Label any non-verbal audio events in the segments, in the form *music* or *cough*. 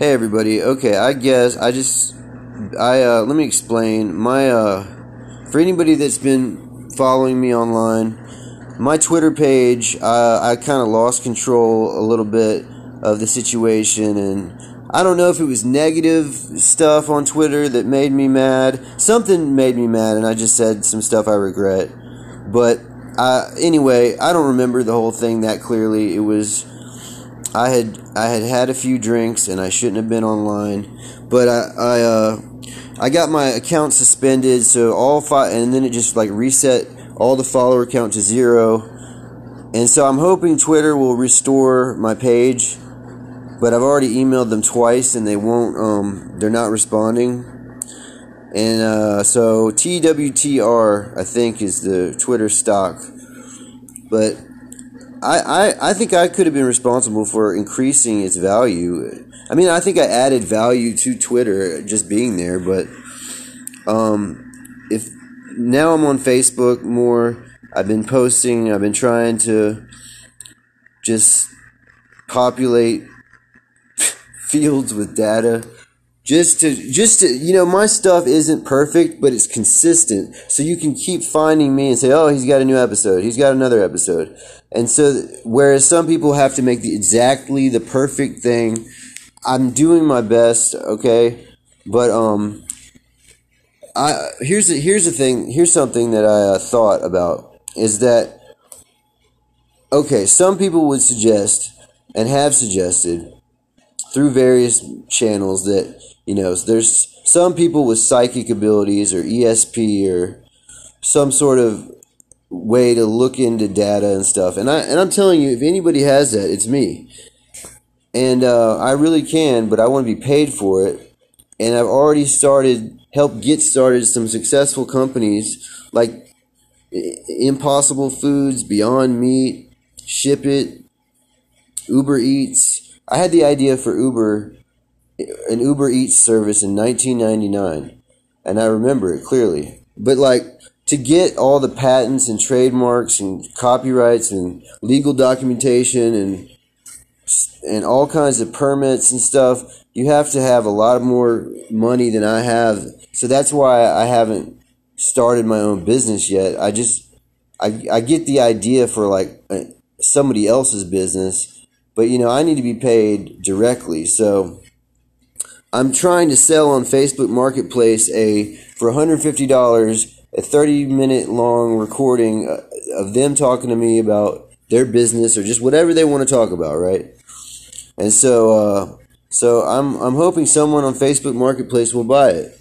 Hey everybody. Okay, I guess I just I uh let me explain. My uh for anybody that's been following me online, my Twitter page, uh, I kind of lost control a little bit of the situation and I don't know if it was negative stuff on Twitter that made me mad. Something made me mad and I just said some stuff I regret. But uh, anyway, I don't remember the whole thing that clearly. It was I had I had had a few drinks and I shouldn't have been online, but I I uh, I got my account suspended. So all five, and then it just like reset all the follower count to zero. And so I'm hoping Twitter will restore my page, but I've already emailed them twice and they won't. Um, they're not responding. And uh, so TWTR I think is the Twitter stock, but I, I, I think I could have been responsible for increasing its value. I mean, I think I added value to Twitter just being there, but um, if now I'm on Facebook more, I've been posting, I've been trying to just populate *laughs* fields with data just to just to you know my stuff isn't perfect but it's consistent. So you can keep finding me and say oh he's got a new episode. He's got another episode and so whereas some people have to make the exactly the perfect thing i'm doing my best okay? But um i here's the here's the thing here's something that i uh, thought about is that okay some people would suggest and have suggested through various channels that you know, there's some people with psychic abilities or ESP or some sort of way to look into data and stuff. And I and I'm telling you, if anybody has that, it's me. And uh, I really can, but I want to be paid for it. And I've already started, help get started some successful companies like Impossible Foods, Beyond Meat, Ship It, Uber Eats. I had the idea for Uber an Uber Eats service in 1999, and I remember it clearly. But like to get all the patents and trademarks and copyrights and legal documentation and and all kinds of permits and stuff, you have to have a lot more money than I have. So that's why I haven't started my own business yet. I just I I get the idea for like somebody else's business, but you know, I need to be paid directly. So I'm trying to sell on Facebook Marketplace a for $150 a 30 minute long recording uh, of them talking to me about their business or just whatever they want to talk about, right? And so uh, so I'm I'm hoping someone on Facebook Marketplace will buy it.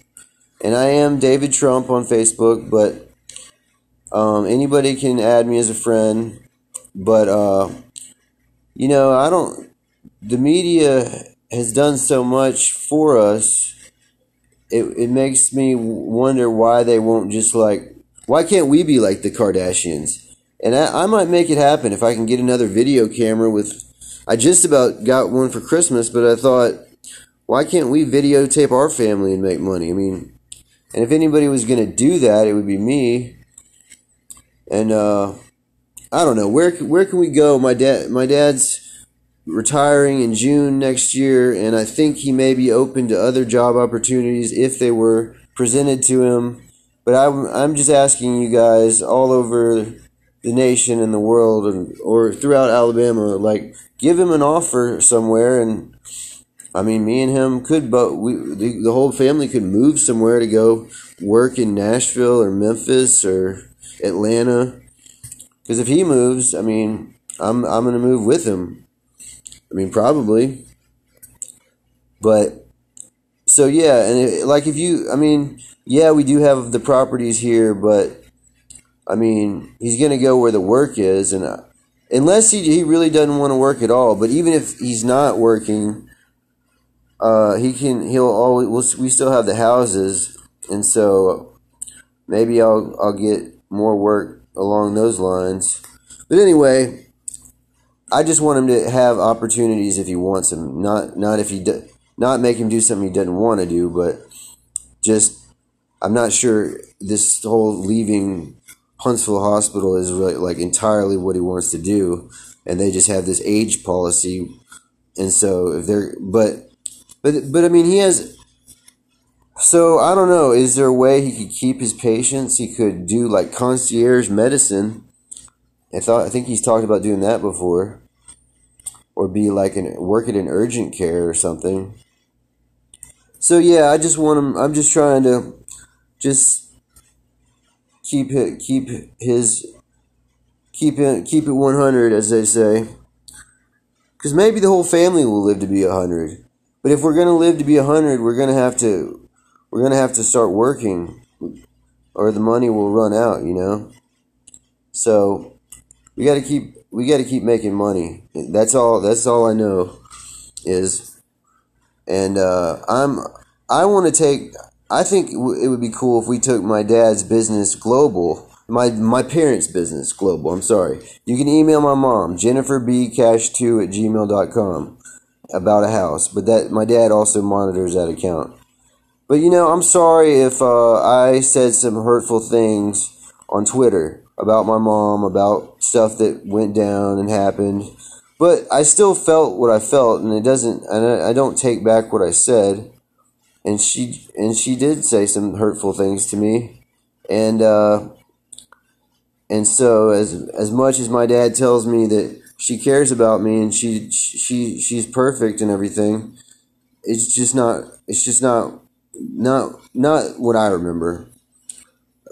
And I am David Trump on Facebook, but um, anybody can add me as a friend. But uh, you know, I don't. The media has done so much for us, it, it makes me wonder why they won't just like, why can't we be like the Kardashians? And I, I might make it happen if I can get another video camera with, I just about got one for Christmas, but I thought, why can't we videotape our family and make money? I mean, and if anybody was to do that, it would be me. And, uh, I don't know where where can we go? My dad my dad's retiring in June next year, and I think he may be open to other job opportunities if they were presented to him. But I'm, I'm just asking you guys all over the nation and the world, and, or throughout Alabama, like give him an offer somewhere, and I mean, me and him could, but we the, the whole family could move somewhere to go work in Nashville or Memphis or Atlanta. Because if he moves, I mean, I'm I'm gonna move with him. I mean, probably. But so yeah, and it, like if you, I mean, yeah, we do have the properties here, but I mean, he's gonna go where the work is, and uh, unless he he really doesn't want to work at all. But even if he's not working, uh, he can he'll always we'll, we still have the houses, and so maybe I'll I'll get more work along those lines. But anyway, I just want him to have opportunities if he wants them, not not if he do, not make him do something he doesn't want to do, but just I'm not sure this whole leaving Huntsville Hospital is really like entirely what he wants to do, and they just have this age policy, and so if they're but But but I mean, he has. So I don't know. Is there a way he could keep his patients? He could do like concierge medicine. I thought I think he's talked about doing that before, or be like an work at an urgent care or something. So yeah, I just want him. I'm just trying to just keep it keep his keep it keep it 100 as they say. Because maybe the whole family will live to be 100. But if we're going to live to be 100, we're going to have to we're going to have to start working or the money will run out, you know? So we got to keep we got to keep making money. That's all that's all I know is and uh, I'm I want to take I think it would be cool if we took my dad's business global my my parents' business global. I'm sorry. You can email my mom, jenniferbcash2 at gmail.com about a house. But that my dad also monitors that account. But you know, I'm sorry if uh, I said some hurtful things on Twitter about my mom, about stuff that went down and happened. But I still felt what I felt, and it doesn't. And I, I don't take back what I said. And she and she did say some hurtful things to me, and uh, and so as as much as my dad tells me that she cares about me and she she she's perfect and everything, it's just not it's just not not not what I remember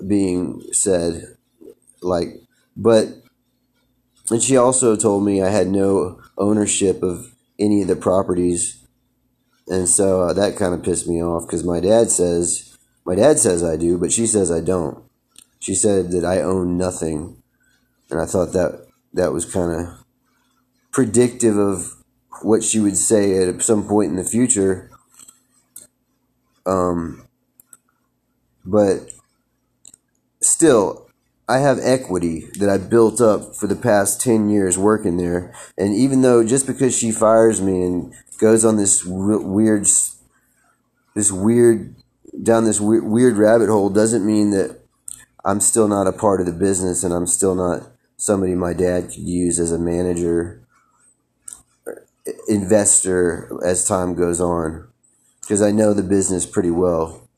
being said like but and she also told me I had no ownership of any of the properties. And so uh, that kind of pissed me off because my dad says my dad says I do but she says I don't. She said that I own nothing, and I thought that that was kind of predictive of what she would say at some point in the future. Um, but still, I have equity that I built up for the past 10 years working there. And even though just because she fires me and goes on this weird, this weird, down this weird rabbit hole doesn't mean that I'm still not a part of the business and I'm still not somebody my dad could use as a manager, uh, investor as time goes on. Because I know the business pretty well.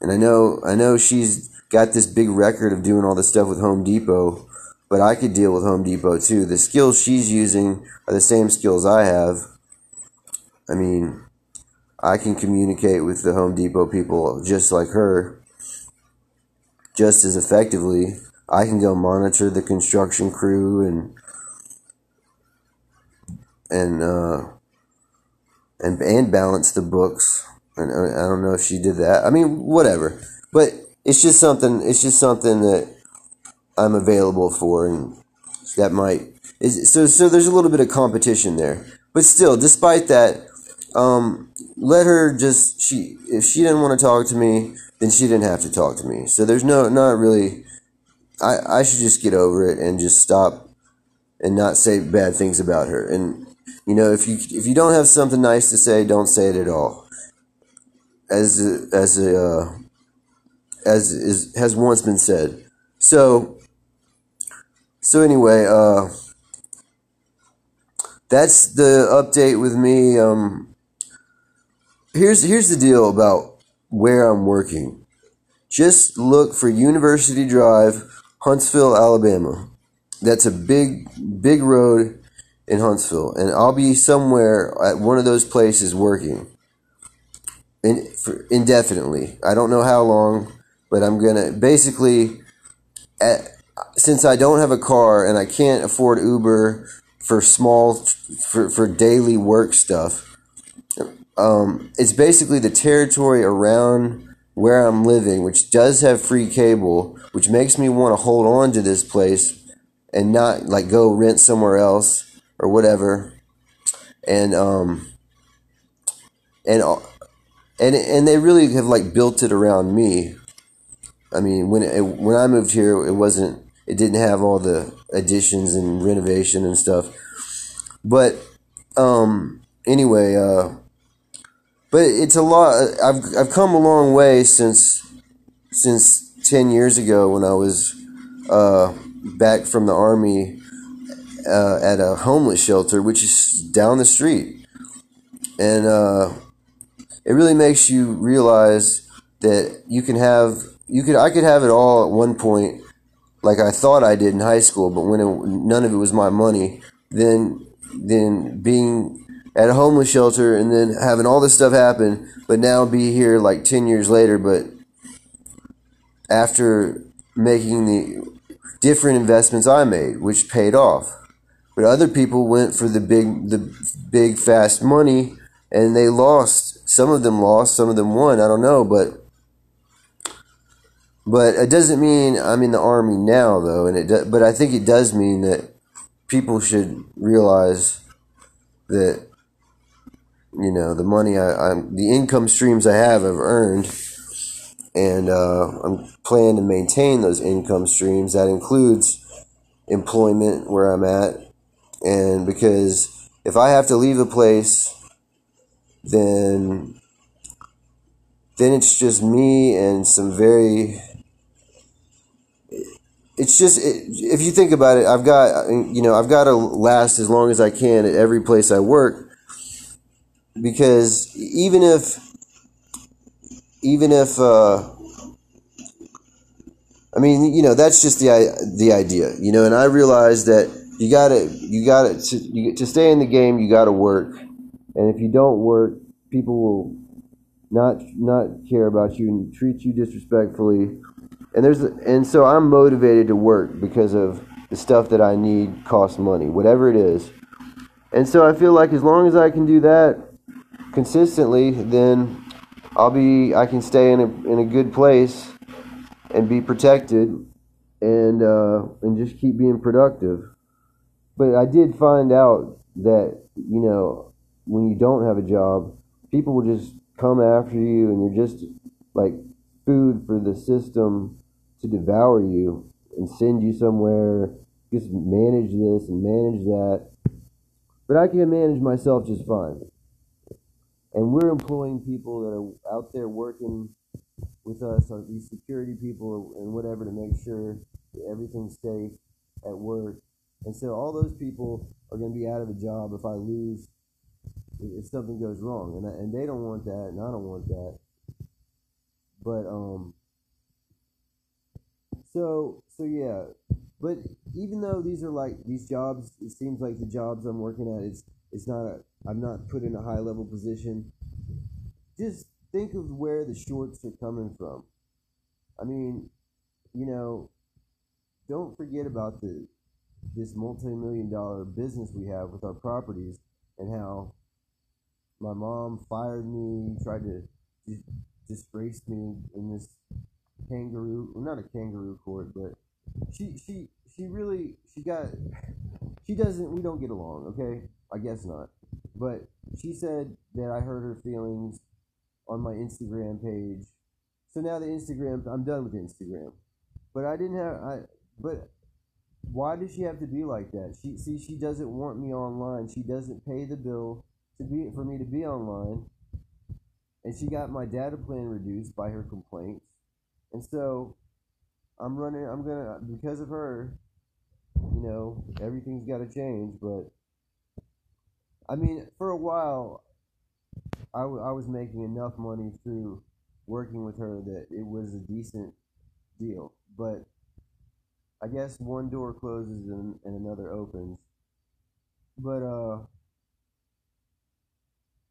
And I know I know she's got this big record of doing all this stuff with Home Depot, but I could deal with Home Depot too. The skills she's using are the same skills I have. I mean, I can communicate with the Home Depot people just like her just as effectively. I can go monitor the construction crew and and uh, and and balance the books. And uh, I don't know if she did that. I mean, whatever. But it's just something. It's just something that I'm available for, and that might is so. So there's a little bit of competition there. But still, despite that, um, let her just she if she didn't want to talk to me then she didn't have to talk to me. So there's no, not really, I, I should just get over it and just stop and not say bad things about her. And, you know, if you, if you don't have something nice to say, don't say it at all. As, a, as a, uh, as is, has once been said. So, so anyway, uh, that's the update with me. Um, here's, here's the deal about where I'm working. Just look for University Drive, Huntsville, Alabama. That's a big, big road in Huntsville, and I'll be somewhere at one of those places working in, indefinitely. I don't know how long, but I'm gonna basically, at, since I don't have a car and I can't afford Uber for small, for, for daily work stuff, um, it's basically the territory around where I'm living, which does have free cable, which makes me want to hold on to this place and not like go rent somewhere else or whatever. And um, and and and they really have like built it around me. I mean, when it, when I moved here, it wasn't. It didn't have all the additions and renovation and stuff. But um, anyway, uh, but it's a lot. I've I've come a long way since since ten years ago when I was uh, back from the army uh, at a homeless shelter, which is down the street, and uh, it really makes you realize that you can have you could I could have it all at one point like I thought I did in high school, but when it, none of it was my money, then then being at a homeless shelter and then having all this stuff happen, but now be here like 10 years later, but after making the different investments I made, which paid off. But other people went for the big, the big fast money and they lost. Some of them lost, some of them won. I don't know, but but it doesn't mean I'm in the army now, though, and it. Do, but I think it does mean that people should realize that you know the money I, I'm, the income streams I have, I've earned, and uh, I'm planning to maintain those income streams. That includes employment where I'm at, and because if I have to leave a place, then then it's just me and some very it's just it, if you think about it, I've got you know I've got to last as long as I can at every place I work because even if even if uh, I mean you know that's just the the idea you know and I realize that you gotta you gotta to, you, to stay in the game you gotta work and if you don't work people will not not care about you and treat you disrespectfully and there's and so I'm motivated to work because of the stuff that I need costs money, whatever it is. And so I feel like as long as I can do that consistently, then I'll be I can stay in a in a good place and be protected and uh, and just keep being productive. But I did find out that you know when you don't have a job, people will just come after you, and you're just like food for the system to devour you and send you somewhere. Just manage this and manage that. But I can manage myself just fine. And we're employing people that are out there working with us, or these security people and whatever, to make sure everything's safe at work. And so all those people are going to be out of a job if I lose, if something goes wrong. And, I, and they don't want that, and I don't want that. But um, so so yeah, but even though these are like these jobs, it seems like the jobs I'm working at is it's not a I'm not put in a high level position. Just think of where the shorts are coming from. I mean, you know, don't forget about the this multi-million dollar business we have with our properties and how my mom fired me, tried to disgrace me in this kangaroo, well, not a kangaroo court, but she she she really she got she doesn't we don't get along. Okay, I guess not. But she said that I hurt her feelings on my Instagram page. So now the Instagram, I'm done with Instagram. But I didn't have I. But why does she have to be like that? She see she doesn't want me online. She doesn't pay the bill to be for me to be online. And she got my data plan reduced by her complaints. And so I'm running, I'm gonna, because of her, you know, everything's got to change. But I mean, for a while, I, w- I was making enough money through working with her that it was a decent deal. But I guess one door closes and, and another opens. But, uh,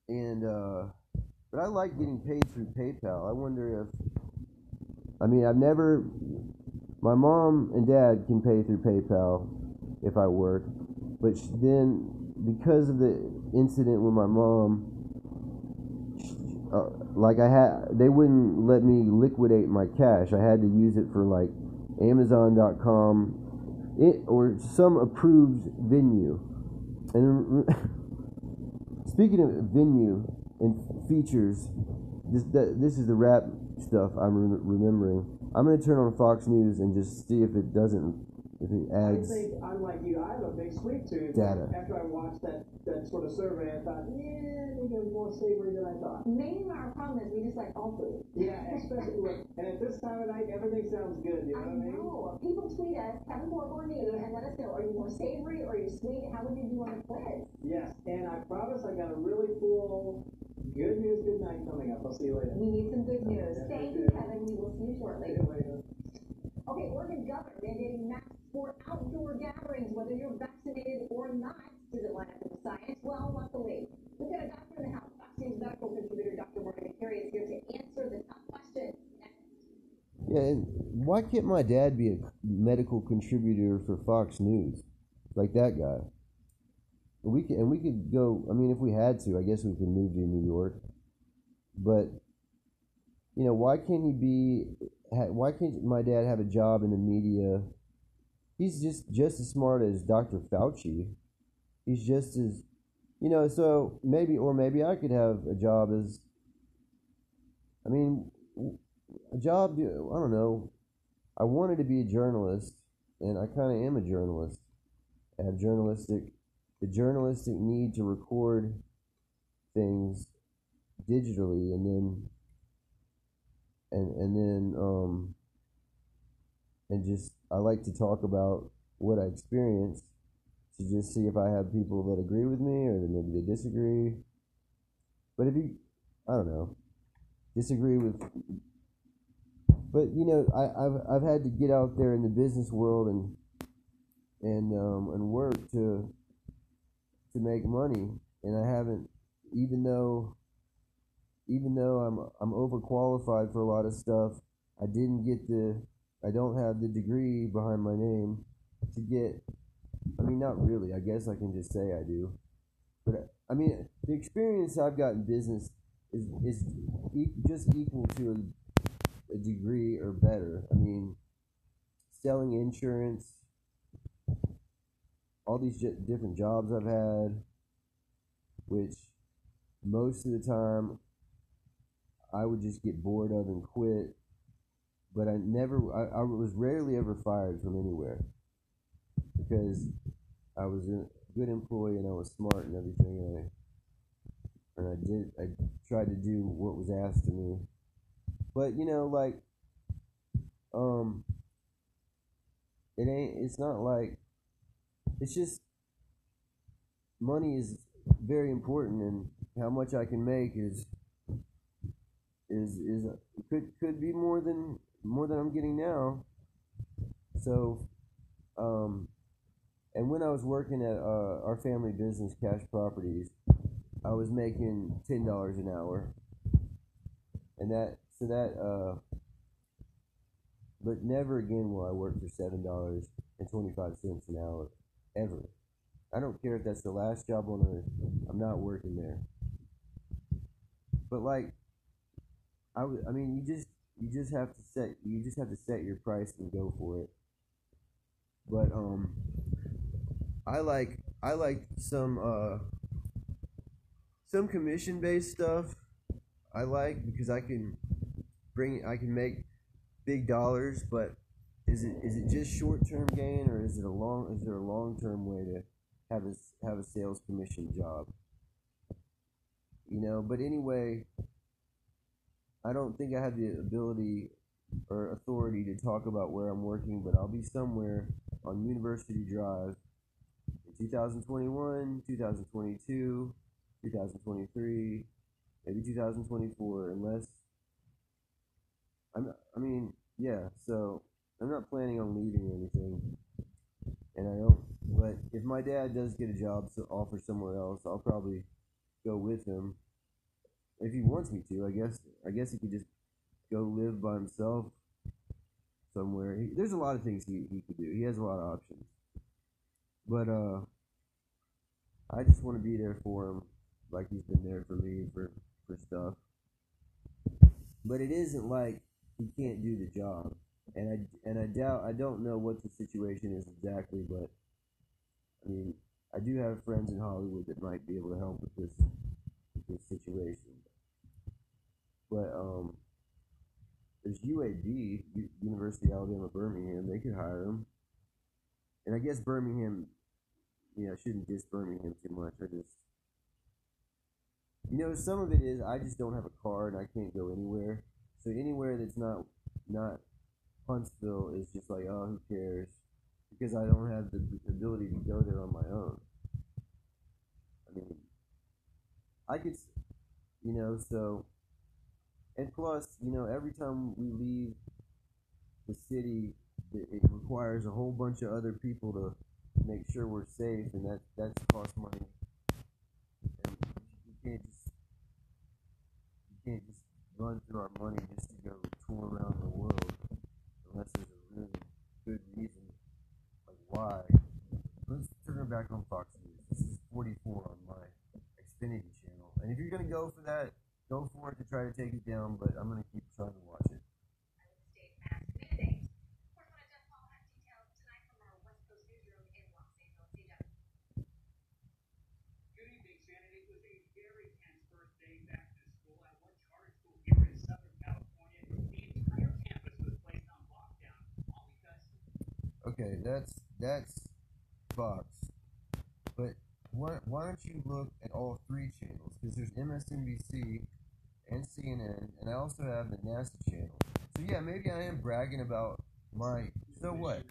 and, uh, but I like getting paid through PayPal. I wonder if I mean, I've never. My mom and dad can pay through PayPal if I work, but then because of the incident with my mom, uh, like I had, they wouldn't let me liquidate my cash. I had to use it for like Amazon.com, it or some approved venue. And *laughs* speaking of venue and features, this this is the rap stuff I'm re- remembering. I'm gonna turn on Fox News and just see if it doesn't if it adds. I think unlike you, I have a big sweet tooth. Data. After I watched that, that sort of survey, I thought, yeah, it was more savory than I thought. Maybe our problem is we just like all food. Yeah, especially with, and at this time of night, everything sounds good. You know I what I mean? know. People tweet us, Kevin Morgan or me, and let us know: Are you more savory or are you sweet? How would you do on the quiz? Yes, and I promise I got a really cool good news good night coming up. I'll see you later. We need some good news. Thank you, Kevin. We will see you shortly. See you later. Okay, Oregon governor mandating masks for outdoor gatherings, whether you're vaccinated or not. Does it line up with science? Well, luckily, we've got a doctor in the house. Fox News medical contributor Dr. Morgan Carey is here to answer the tough question. Yeah, and why can't my dad be a medical contributor for Fox News, like that guy? We can, and we could go. I mean, if we had to, I guess we could move to New York. But you know, why can't he be? Why can't my dad have a job in the media? He's just just as smart as Dr. Fauci. He's just as, you know. So maybe, or maybe I could have a job as. I mean, a job. I don't know. I wanted to be a journalist, and I kind of am a journalist. I have journalistic, the journalistic need to record things digitally, and then, and and then, um, and just I like to talk about what I experienced to just see if I have people that agree with me or that maybe they disagree. But if you, I don't know, disagree with but you know, I, I've I've had to get out there in the business world and and um, and work to to make money, and I haven't, even though even though I'm I'm overqualified for a lot of stuff, I didn't get the I don't have the degree behind my name to get. I mean, not really. I guess I can just say I do, but I mean, the experience I've got in business is is e- just equal to a a degree or better. I mean, selling insurance, all these j- different jobs I've had, which most of the time I would just get bored of and quit. But I never, I, I was rarely ever fired from anywhere because I was a good employee and I was smart and everything. And I, and I did, I tried to do what was asked of me. But you know, like, um, it ain't. It's not like. It's just. Money is very important, and how much I can make is. Is is could could be more than more than I'm getting now. So, um, and when I was working at uh, our family business, Cash Properties, I was making ten dollars an hour, and that so that uh, but never again will I work for seven dollars and twenty five cents an hour, ever. I don't care if that's the last job on earth. I'm not working there. But like, I would. I mean, you just you just have to set you just have to set your price and go for it. But um, I like I like some uh some commission based stuff. I like because I can bring I can make big dollars, but is it is it just short term gain or is it a long is there a long term way to have a have a sales commission job? You know, but anyway, I don't think I have the ability or authority to talk about where I'm working, but I'll be somewhere on University Drive in 2021, 2022, 2023, maybe 2024, unless I'm. I mean, yeah. So I'm not planning on leaving or anything, and I don't. But if my dad does get a job so offer somewhere else, I'll probably go with him if he wants me to. I guess. I guess he could just go live by himself somewhere. He, there's a lot of things he, he could do. He has a lot of options. But uh, I just want to be there for him, like he's been there for me for for stuff. But it isn't like he can't do the job, and I and I doubt I don't know what the situation is exactly, but I mean I do have friends in Hollywood that might be able to help with this with this situation. But um, there's UAB, U- University of Alabama Birmingham. They could hire him, and I guess Birmingham. Yeah, I shouldn't diss Birmingham too much. I just, you know, some of it is I just don't have a car and I can't go anywhere. So anywhere that's not not Huntsville is just like, oh, who cares? Because I don't have the ability to go there on my own. I mean, I could, You know, so and plus, you know, every time we leave the city, it requires a whole bunch of other people to make sure we're safe, and that that's cost money. And you can't just you can't just run through our money just to go tour around the world unless there's a really good reason, like why. Let's turn it back on Fox News. This is 44 on my Xfinity channel, and if you're gonna go for that, go for it to try to take it down. But I'm gonna keep trying to watch it. state mask mandate. Correspondent Jeff Paul has details tonight from our West Coast newsroom in Los Angeles. Hey, Jeff. Good evening, Shannon. It was a very tense first day back to school at one charter school here in Southern California. The entire campus was placed on lockdown, all because Okay, that's that's Fox. But why why don't you look at all three channels? Because there's MSNBC and CNN, and I also have the NASA channel. So yeah, maybe I am bragging about my. So what?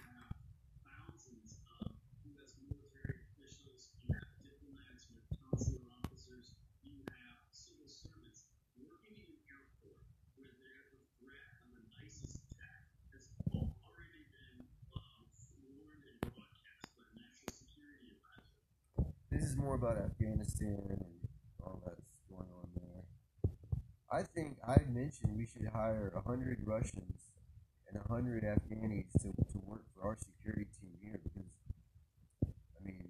thousands of U.S. military officials, you have diplomats, you have consular officers, you have civil servants working in an airport where there the threat of an ISIS attack has al- already been um, warned and broadcast by the National Security Advisor. This is more about Afghanistan and all that's going on there. I think I mentioned we should hire a hundred Russians and a hundred Afghanis to, to work for our security team here because, I mean,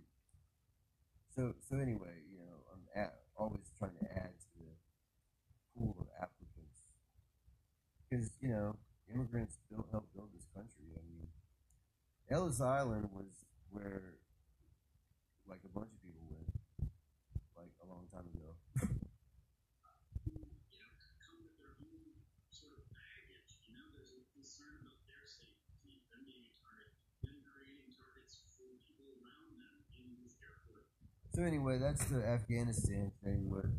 so so anyway, you know, I'm at, always trying to add to the pool of applicants because you know immigrants built help build this country. I mean, Ellis Island was where like a bunch of people went, like a long time ago. So anyway, that's the Afghanistan thing where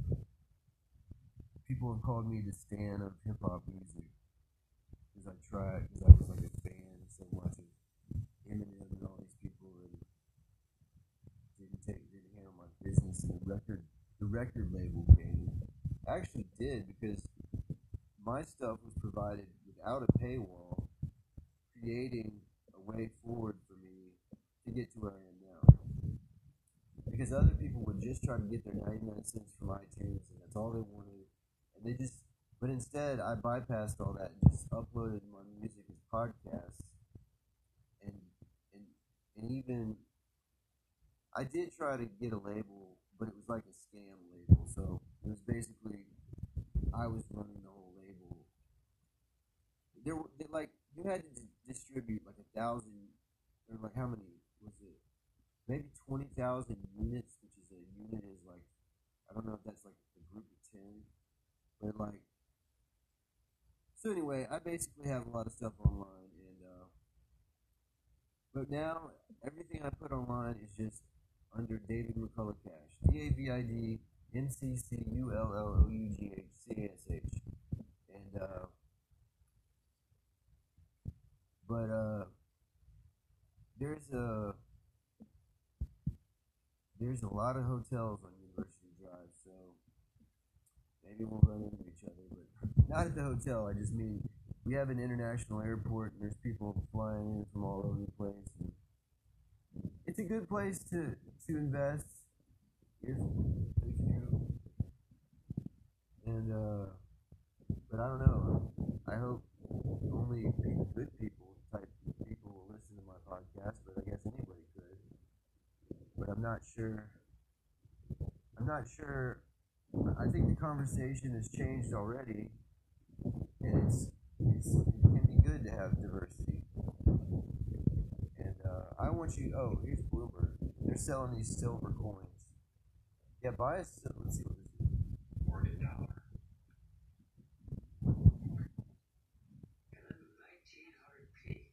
people have called me the stan of hip hop music because I tried because I was like a fan so much of Eminem and all these people and didn't take didn't handle my business and the record the record label. I actually did because my stuff was provided without a paywall, creating a way forward for me to get to where I am now because other people would just try to get their 99 cents from iTunes and that's all they wanted and they just but instead I bypassed all that and just uploaded my music as podcasts and and and even I did try to get a label but it was like a scam label. So it was basically I was running the whole label. There were they, like you had to d- distribute like a thousand or like how many was it? Maybe 20,000 units, which is a unit is like, I don't know if that's like a group of 10, but like, so anyway, I basically have a lot of stuff online and, uh, but now everything I put online is just under David McCullough Cash. D-A-V-I-D M-C-C-U-L-L-O-U-G-H-C-A-S-H. And, uh, but, uh, there's a, there's a lot of hotels on University Drive, so maybe we'll run into each other, but not at the hotel. I just mean we have an international airport, and there's people flying in from all over the place. And it's a good place to to invest if, if you and uh, but I don't know. I hope only good people type people will listen to my podcast, but I guess anybody could but I'm not sure. I'm not sure. I think the conversation has changed already, and it's, it's it can be good to have diversity. Uh, I want you. Oh, here's Bloomberg. They're selling these silver coins. Yeah, buy a sil- Let's see what this is. Morgan dollar. And then the 1900p.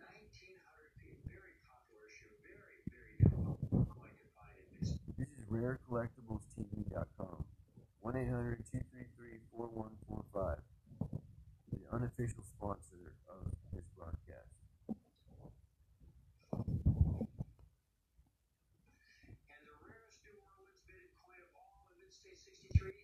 1900p, very popular shoe, very, very difficult coin to find in this This is rarecollectiblestv.com. 1 800 233 4145. The unofficial sponsor of this broadcast. And the rarest New Orleans minted coin of all in Mint State 63,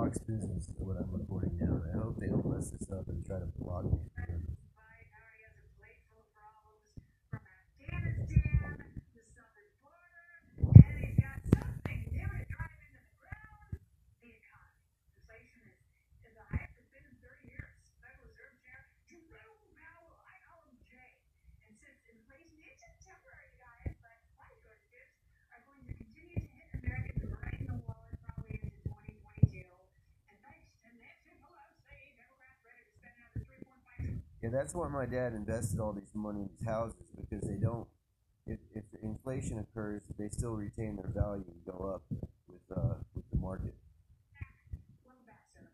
Fox Business is what I'm recording now. and I hope they don't mess this up and try to block me. from doing this. Right, already has a plate full of problems from Afghanistan, the southern border, and he's got something new to drive into the ground. The economy. Inflation is, is the highest it's been in 30 years. Federal Reserve Chair Jerome Powell, I call him Jay. And since inflation is just temporary, guys, but supply shortages are going to continue to hit Americans right in the wallet probably into 2022. And thanks to Nancy Pelosi, Democrats ready to spend another 3.5 Yeah, that's why my dad invested all this money in these houses because they don't. If, if inflation occurs, they still retain their value and go up with uh, with the market. Welcome back, sir.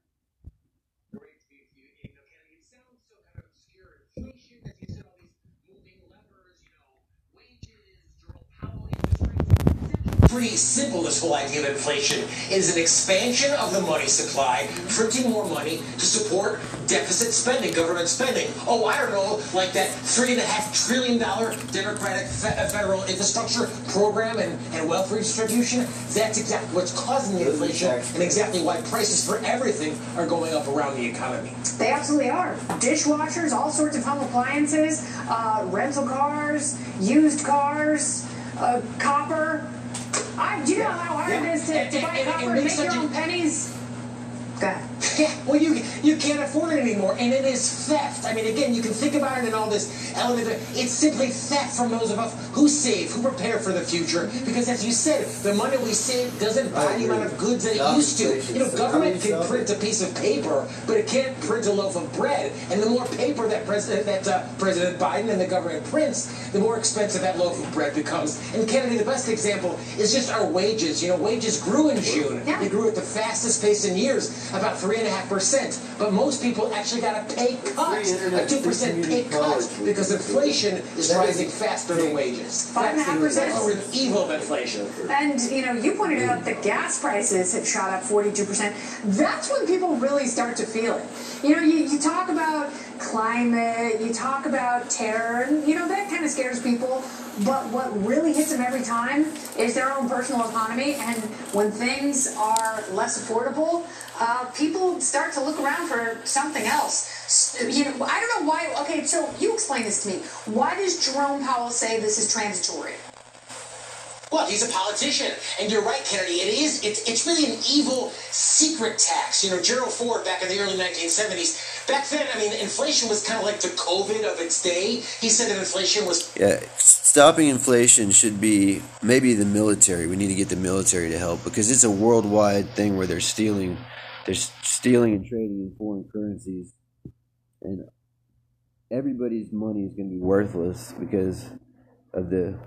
Great to be with you. You know, Kenny, it sounds so kind of obscure. Inflation, as you said, all these moving levers, you know, wages, Jerome Powell, interest rates. Pretty simple, this whole idea of inflation is an expansion of the money supply, printing more money to support deficit spending, government spending. Oh, I don't know, like that three and a half trillion dollar Democratic uh, federal infrastructure program and, and wealth redistribution. That's exactly what's causing the inflation and exactly why prices for everything are going up around the economy. They absolutely are. Dishwashers, all sorts of home appliances, uh, rental cars, used cars, uh, copper. I, do know how hard Yeah. it is to, to buy and- copper and make your own pennies? Ahead. Yeah, well, you you can't afford it anymore, and it is theft. I mean, again, you can think about it in all this element. Of, it's simply theft from those of us who save, who prepare for the future. Because, as you said, the money we save doesn't buy the amount of goods that it used to. You know, government can print a piece of paper, but it can't print a loaf of bread. And the more paper that President that uh, President Biden and the government prints, the more expensive that loaf of bread becomes. And Kennedy, the best example is just our wages. You know, wages grew in June. Yeah. They grew at the fastest pace in years, about three and a half percent. But most people actually got a pay cut, a 2% pay cut, because inflation is rising faster than wages. Five and a half That's the- percent? That's the evil of inflation. And you know, you pointed out that gas prices have shot up 42%. That's when people really start to feel it. You know, you, you talk about climate, you talk about terror, and you know, that kind of scares people. But what really hits them every time is their own personal economy. And when things are less affordable, uh, people start to look around for something else. You know, I don't know why. Okay, so you explain this to me. Why does Jerome Powell say this is transitory? Well, he's a politician, and you're right, Kennedy. It is. It's, it's really an evil secret tax. You know, Gerald Ford back in the early 1970s. Back then, I mean, inflation was kind of like the COVID of its day. He said that inflation was Yeah, stopping inflation should be maybe the military. We need to get the military to help because it's a worldwide thing where they're stealing, they're stealing and trading in foreign currencies, and everybody's money is going to be worthless because of the,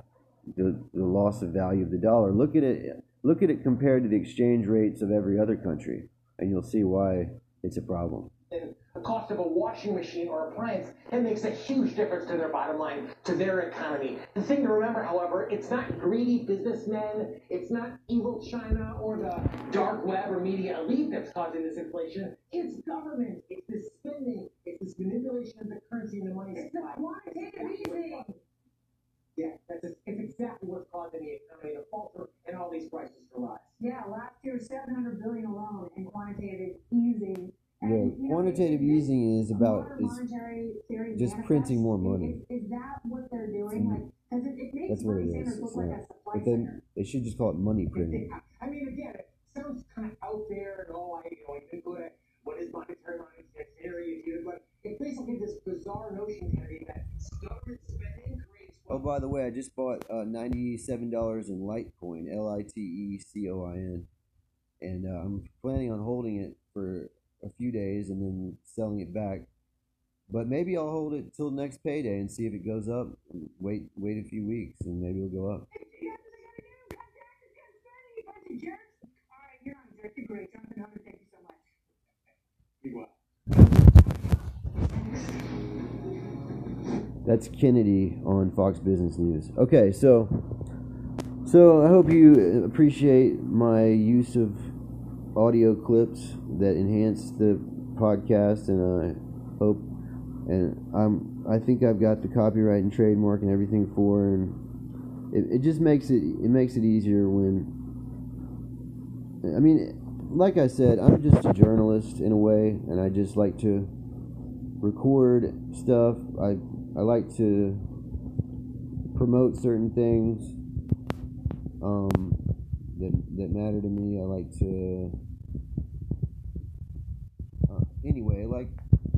the the loss of value of the dollar. Look at it. Look at it compared to the exchange rates of every other country, and you'll see why it's a problem. the cost of a washing machine or appliance, it makes a huge difference to their bottom line, to their economy. The thing to remember, however, it's not greedy businessmen, it's not evil China or the dark web or media elite that's causing this inflation. It's government. It's the spending. It's this manipulation of the currency and the money supply. quantitative easing. Yeah, that's it's exactly what's causing the economy to falter and all these prices to rise. Yeah, last year, seven hundred billion alone in quantitative easing. Yeah, And, you know, quantitative is- easing is about is just printing more money. Is, is that what they're doing? Like, because it, it makes that's what it Bernie is. Sanders look It's like not. a supply But then center. they should just call it money printing. I mean, again, it sounds kind of out there and all. I, you know, you put it, what is monetary monetary theory, but it's basically this bizarre notion, Kennedy, that government spending creates. Oh, by the way, I just bought uh, ninety-seven dollars in Litecoin, L I T E C O I N, and uh, I'm planning on holding it for a few days and then selling it back. But maybe I'll hold it till next payday and see if it goes up. Wait, wait a few weeks and maybe it'll go up. All right, you're on Jersey. Great. Jonathan Hunter, thank you so much. That's Kennedy on Fox Business News. Okay, so so I hope you appreciate my use of audio clips that enhance the podcast, and I hope and I'm I think I've got the copyright and trademark and everything for, and it, it just makes it it makes it easier when I mean like I said, I'm just a journalist in a way, and I just like to record stuff. I I like to promote certain things um, that that matter to me. I like to. Uh, anyway, like,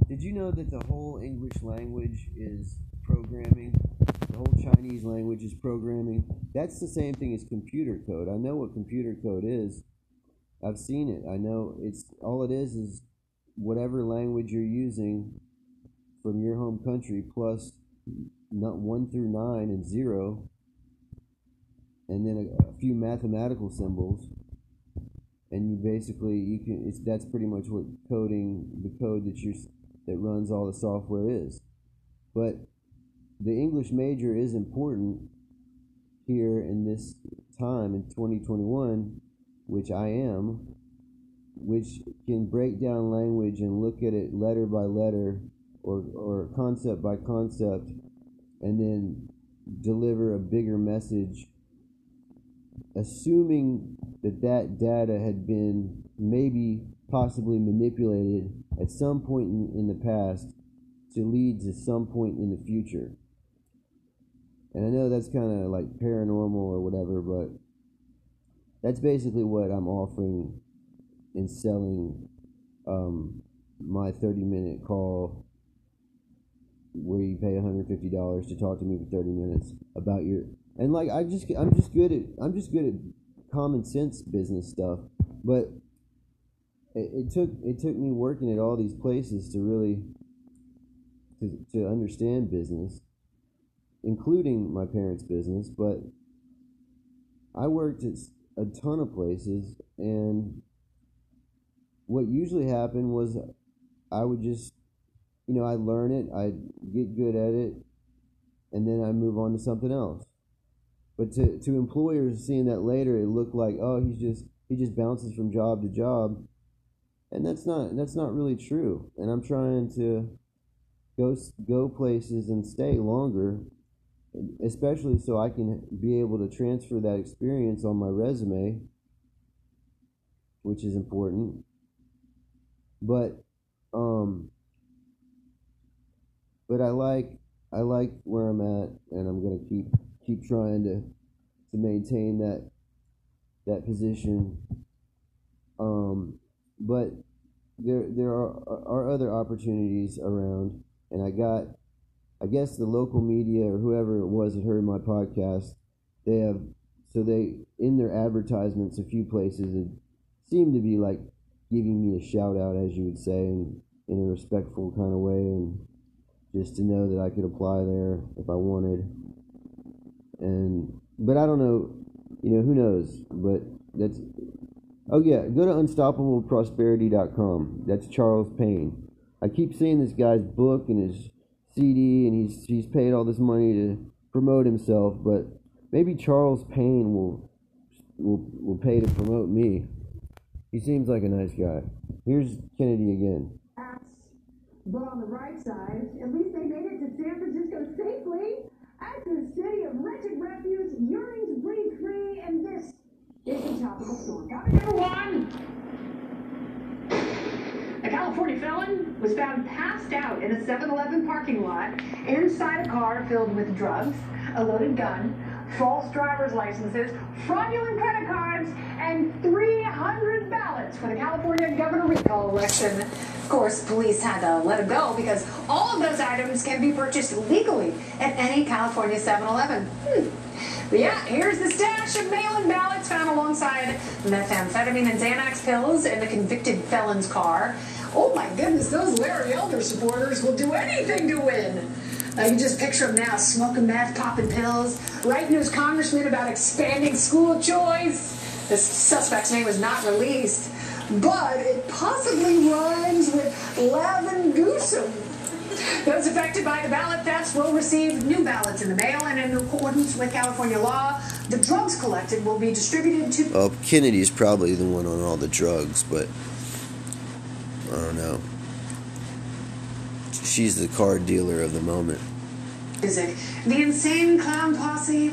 did you know that the whole English language is programming? The whole Chinese language is programming. That's the same thing as computer code. I know what computer code is. I've seen it. I know it's all it is is whatever language you're using from your home country plus not one through nine and zero, and then a, a few mathematical symbols, and you basically you can. It's that's pretty much what coding the code that you that runs all the software is, but the English major is important here in this time in 2021, which I am, which can break down language and look at it letter by letter or, or concept by concept and then deliver a bigger message, assuming that that data had been maybe possibly manipulated at some point in, in the past to lead to some point in the future. And I know that's kind of like paranormal or whatever, but that's basically what I'm offering in selling um, my 30 minute call where you pay $150 to talk to me for 30 minutes about your and like I just I'm just good at I'm just good at common sense business stuff but it, it took it took me working at all these places to really to, to understand business including my parents' business, but I worked at a ton of places, and what usually happened was I would just, you know, I'd learn it, I'd get good at it, and then I'd move on to something else. But to, to employers seeing that later, it looked like, oh, he's just he just bounces from job to job, and that's not that's not really true. And I'm trying to go go places and stay longer especially so I can be able to transfer that experience on my resume, which is important. But um but I like I like where I'm at and I'm to keep keep trying to to maintain that that position. Um but there there are are other opportunities around and I got I guess the local media or whoever it was that heard my podcast, they have so they in their advertisements a few places it seemed to be like giving me a shout out as you would say in, in a respectful kind of way and just to know that I could apply there if I wanted. And but I don't know, you know, who knows, but that's Oh yeah, go to unstoppableprosperity.com. That's Charles Payne. I keep seeing this guy's book and his CD and he's he's paid all this money to promote himself, but maybe Charles Payne will will will pay to promote me. He seems like a nice guy. Here's Kennedy again. But on the right side, at least they made it to San Francisco safely. As the city of wretched refuse yearning to breathe free, and this is the topical story. Coming number one. A California felon was found passed out in a 7 Eleven parking lot inside a car filled with drugs, a loaded gun, false driver's licenses, fraudulent credit cards, and 300 ballots for the California governor recall election. Course, police had to let him go because all of those items can be purchased legally at any California 7 Eleven. Hmm. But yeah, here's the stash of mail-in ballots found alongside methamphetamine and Xanax pills in the convicted felon's car. Oh my goodness, those Larry Elder supporters will do anything to win. I can just picture him now smoking meth, popping pills, writing to his congressman about expanding school choice. The suspect's name was not released, but it possibly rhymes with Lavin Goosum. Those affected by the ballot thefts will receive new ballots in the mail, and in accordance with California law, the drugs collected will be distributed to Well, Kennedy's probably the one on all the drugs, but I don't know. She's the card dealer of the moment. music. The insane clown posse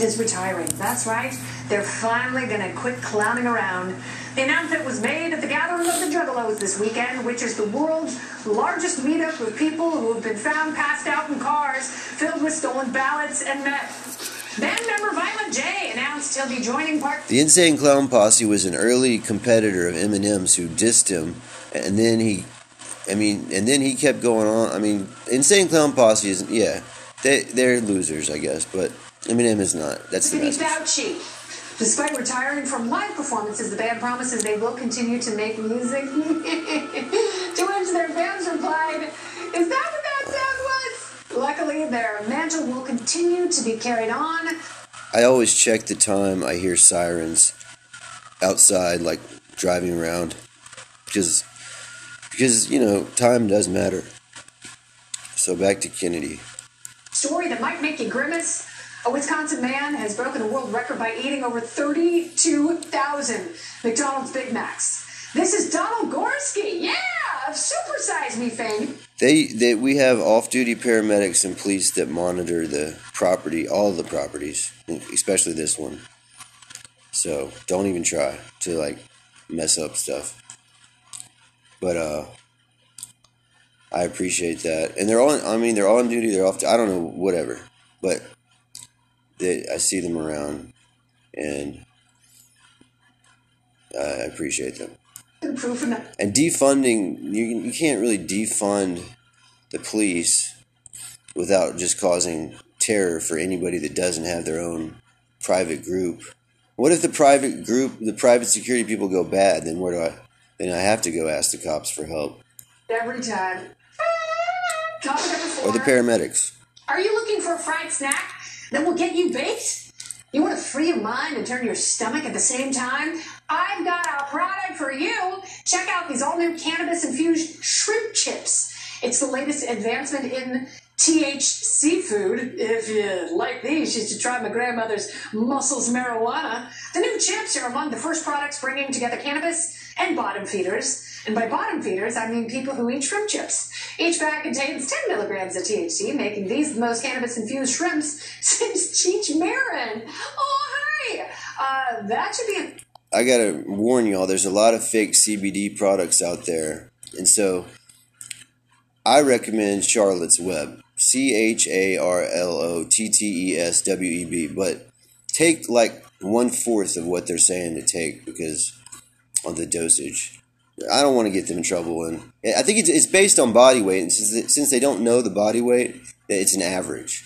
is retiring. That's right. They're finally gonna quit clowning around. The announcement was made at the Gathering of the Juggalos this weekend, which is the world's largest meetup of people who have been found passed out in cars filled with stolen ballots and meth. Band member Violent J announced he'll be joining part The Insane Clown Posse was an early competitor of Eminem's who dissed him, and then he, I mean, and then he kept going on. I mean, Insane Clown Posse is yeah, they they're losers, I guess, but Eminem is not. That's the message. Fauci. Despite retiring from live performances, the band promises they will continue to make music. *laughs* to which their fans replied, Is that what that sound was? Luckily, their mantle will continue to be carried on. I always check the time I hear sirens outside, like driving around, because because you know time does matter. So back to Kennedy. Story that might make you grimace. A Wisconsin man has broken a world record by eating over 32,000 McDonald's Big Macs. This is Donald Gorske, yeah, of Super Size Me fame. They, they we have off-duty paramedics and police that monitor the property, all the properties, especially this one. So don't even try to like mess up stuff. But uh, I appreciate that, and they're on. I mean, they're all on duty. They're off. I don't know, whatever. But they, I see them around, and I appreciate them. And defunding, you, you can't really defund the police without just causing terror for anybody that doesn't have their own private group. What if the private group, the private security people go bad? Then where do I? Then I have to go ask the cops for help every time. Topic number four. or the paramedics. Are you looking for a fried snack that will get you baked? You want to free your mind and turn your stomach at the same time? I've got a product for you. Check out these all new cannabis infused shrimp chips. It's the latest advancement in THC food. If you like these, you should try my grandmother's Muscles Marijuana. The new chips are among the first products bringing together cannabis and bottom feeders. And by bottom feeders, I mean people who eat shrimp chips. Each bag contains 10 milligrams of THC, making these the most cannabis infused shrimps *laughs* since Cheech Marin. Oh, hi! Uh, that should be a I gotta warn y'all, there's a lot of fake CBD products out there. And so I recommend Charlotte's Web. C H A R L O T T E S W E B. But take like one fourth of what they're saying to take because of the dosage. I don't want to get them in trouble. And I think it's, it's based on body weight. And since, since they don't know the body weight, it's an average.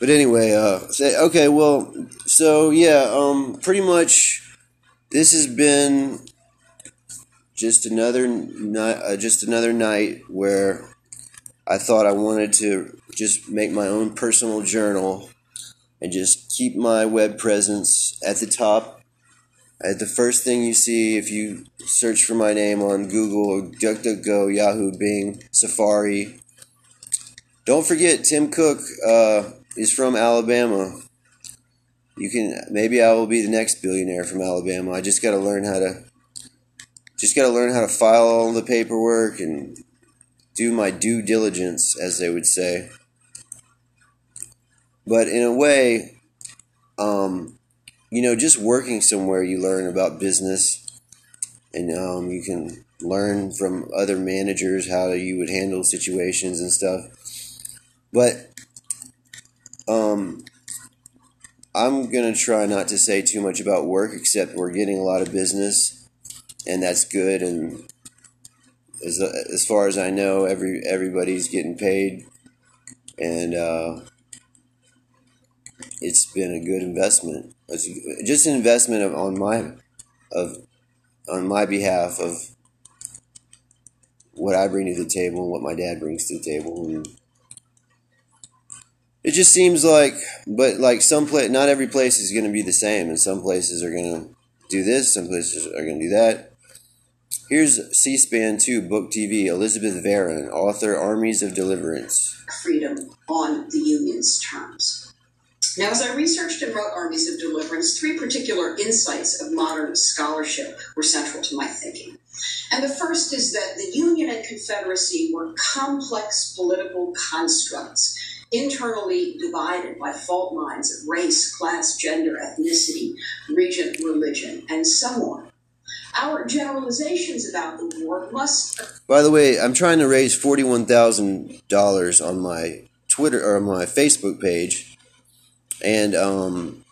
But anyway, uh, say, okay, well, so yeah, um, pretty much, this has been just another uh, just another night where I thought I wanted to just make my own personal journal and just keep my web presence at the top. At the first thing you see if you search for my name on Google DuckDuckGo, Yahoo, Bing, Safari. Don't forget Tim Cook. Uh, is from Alabama. You can maybe I will be the next billionaire from Alabama. I just got to learn how to just got to learn how to file all the paperwork and do my due diligence as they would say. But in a way um you know just working somewhere you learn about business and um you can learn from other managers how you would handle situations and stuff. But um, I'm gonna try not to say too much about work, except we're getting a lot of business, and that's good. And as as far as I know, every everybody's getting paid, and uh, it's been a good investment. It's just an investment of, on my of on my behalf of what I bring to the table and what my dad brings to the table, and it just seems like but like some place not every place is going to be the same and some places are going to do this some places are going to do that here's c-span 2 book tv elizabeth Varon, author armies of deliverance freedom on the union's terms. Now, as I researched and wrote Armies of Deliverance, three particular insights of modern scholarship were central to my thinking. And the first is that the Union and Confederacy were complex political constructs, internally divided by fault lines of race, class, gender, ethnicity, region, religion, and so on. Our generalizations about the war must By the way, I'm trying to raise forty-one thousand dollars on my Twitter or my Facebook page, and um,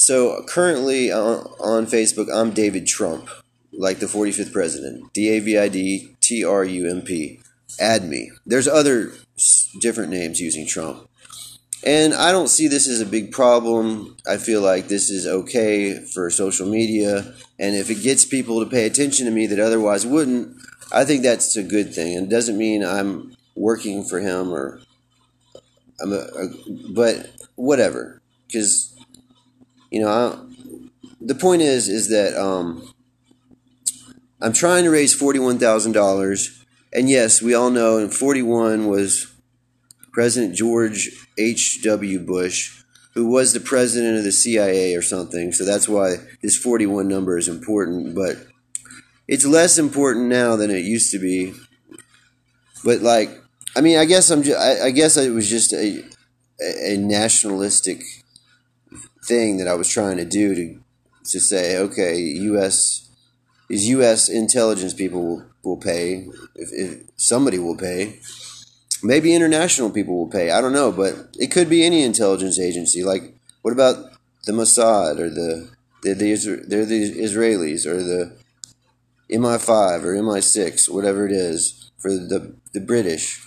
so currently on, on Facebook, I'm David Trump, like the 45th president. D A V I D T R U M P. Add me. There's other different names using Trump. And I don't see this as a big problem. I feel like this is okay for social media. And if it gets people to pay attention to me that otherwise wouldn't, I think that's a good thing. And it doesn't mean I'm working for him or I'm a, a but whatever. Because, you know, I, the point is, is that um, I'm trying to raise $41,000. And yes, we all know, and 41 was President George H.W. Bush, who was the president of the CIA or something. So that's why this 41 number is important. But it's less important now than it used to be. But like, I mean, I guess I'm. Just, I, I guess it was just a, a a nationalistic thing that I was trying to do to to say, okay, U.S. is U.S. intelligence people will, will pay if, if somebody will pay. Maybe international people will pay. I don't know, but it could be any intelligence agency. Like, what about the Mossad or the the, the they're the Israelis or the MI5 or MI6, whatever it is for the the British.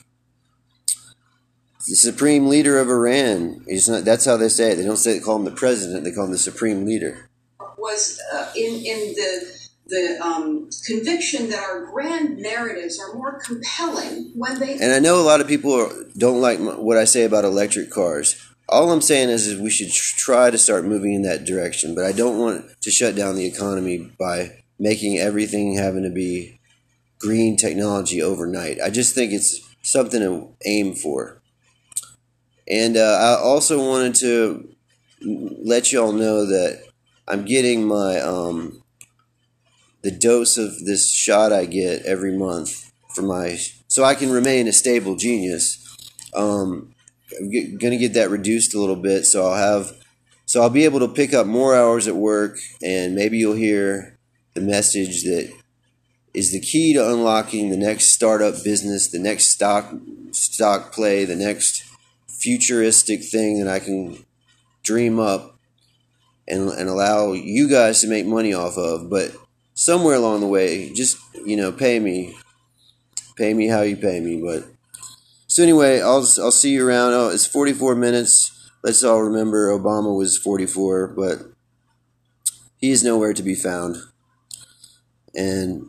The supreme leader of Iran. He's not. That's how they say it. They don't say call him the president. They call him the supreme leader. was uh, in in the the um, conviction that our grand narratives are more compelling when they And I know a lot of people are, don't like m- what I say about electric cars. All I'm saying is, is we should tr- try to start moving in that direction. But I don't want to shut down the economy by making everything having to be green technology overnight. I just think it's something to aim for. And uh, I also wanted to let you all know that I'm getting my um, the dose of this shot I get every month for my so I can remain a stable genius. Um, I'm gonna get that reduced a little bit, so I'll have so I'll be able to pick up more hours at work, and maybe you'll hear the message that is the key to unlocking the next startup business, the next stock stock play, the next futuristic thing that I can dream up and and allow you guys to make money off of. But somewhere along the way, just you know, pay me, pay me how you pay me. But so anyway, I'll I'll see you around. Oh, it's forty four minutes. Let's all remember Obama was forty four, but he is nowhere to be found. And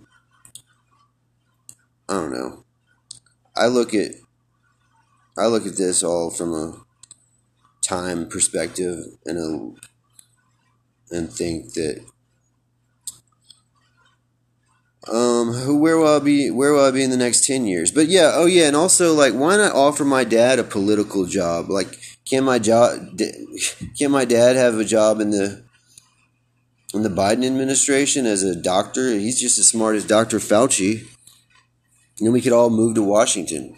I don't know. I look at I look at this all from a time perspective and a and think that um who where will I be where will I be in the next 10 years? But yeah oh yeah and also like why not offer my dad a political job? Like can my job can my dad have a job in the in the Biden administration as a doctor? He's just as smart as Dr. Fauci. And then we could all move to Washington.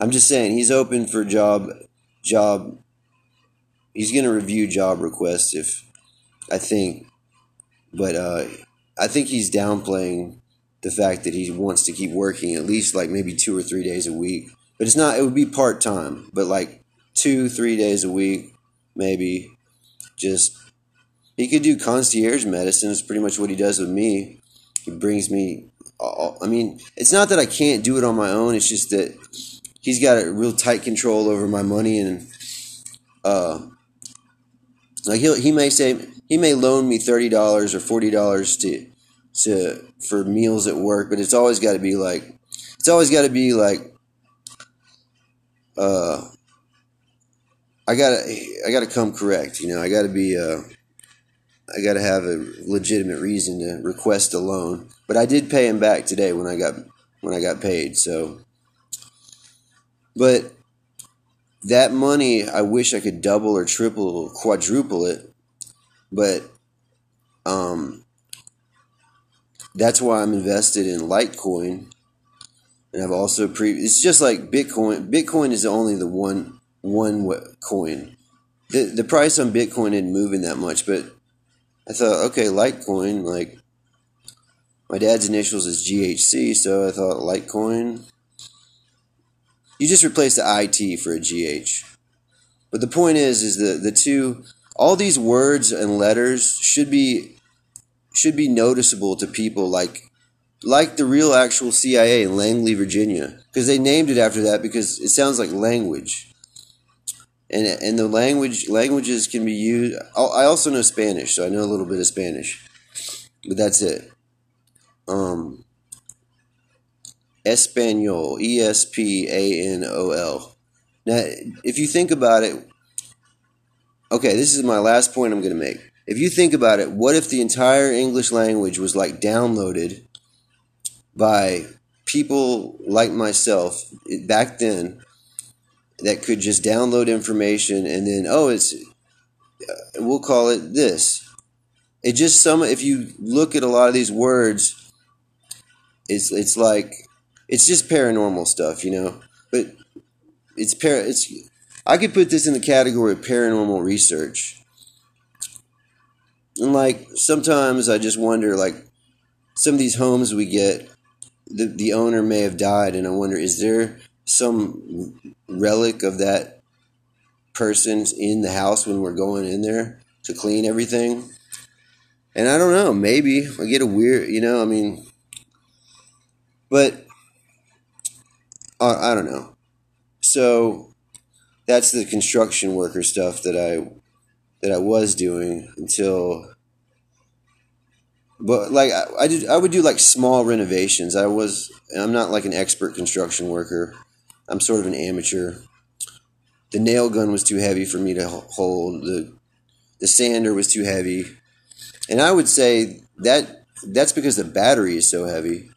I'm just saying he's open for job job he's to review job requests if I think. But uh I think he's downplaying the fact that he wants to keep working at least like maybe two or three days a week. But it's not. It would be part time, but like two, three days a week, maybe. Just he could do concierge medicine. It's pretty much what he does with me. He brings me. All, I mean, it's not that I can't do it on my own. It's just that he's got a real tight control over my money and uh like he'll, he may say he may loan me thirty dollars or forty dollars to to for meals at work, but it's always got to be like it's always got to be like uh I gotta I gotta come correct, you know. I gotta be uh I gotta have a legitimate reason to request a loan. But I did pay him back today when I got when I got paid. So, but that money, I wish I could double or triple or quadruple it. But um, that's why I'm invested in Litecoin. And I've also pre. It's just like Bitcoin. Bitcoin is only the one one coin. The the price on Bitcoin isn't moving that much, but I thought, okay, Litecoin, like my dad's initials is GHC, so I thought Litecoin. You just replace the IT for a GH. But the point is, is the the two, all these words and letters should be should be noticeable to people like like the real actual CIA in Langley, Virginia, because they named it after that because it sounds like language. And and the language languages can be used. I also know Spanish, so I know a little bit of Spanish, but that's it. Um, Espanol, E S P A N O L. Now, if you think about it, okay, this is my last point I'm going to make. If you think about it, what if the entire English language was like downloaded by people like myself back then that could just download information and then, oh, it's, uh, we'll call it this. It just some, if you look at a lot of these words, it's, it's like, it's just paranormal stuff, you know, but it's par, it's, I could put this in the category of paranormal research. And like sometimes I just wonder, like some of these homes we get, the the owner may have died, and I wonder is there some relic of that person in the house when we're going in there to clean everything? And I don't know, maybe I get a weird, you know, I mean, but uh, I don't know. So that's the construction worker stuff that I that I was doing until but like I, I did I would do like small renovations. I was I'm not like an expert construction worker. I'm sort of an amateur. The nail gun was too heavy for me to hold. The the sander was too heavy. And I would say that that's because the battery is so heavy.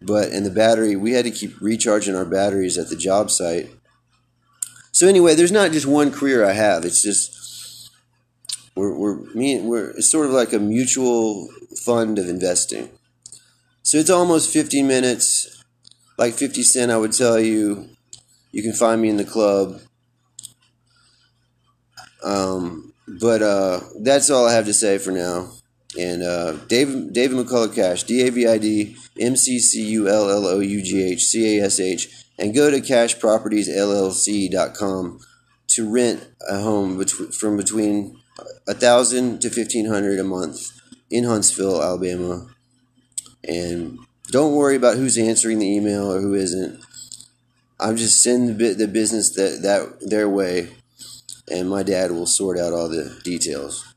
But and the battery we had to keep recharging our batteries at the job site. So anyway, there's not just one career I have. It's just we're, we're me we're it's sort of like a mutual fund of investing. So it's almost 50 minutes. Like 50 Cent, I would tell you, you can find me in the club. Um, but uh, that's all I have to say for now. And uh, David David McCullough Cash, D A V I D M C C U L L O U G H C A S H, and go to cashpropertiesllc.com to rent a home bet- from between a thousand to fifteen hundred a month in Huntsville, Alabama. And don't worry about who's answering the email or who isn't. I'm just sending the the business that that their way, and my dad will sort out all the details.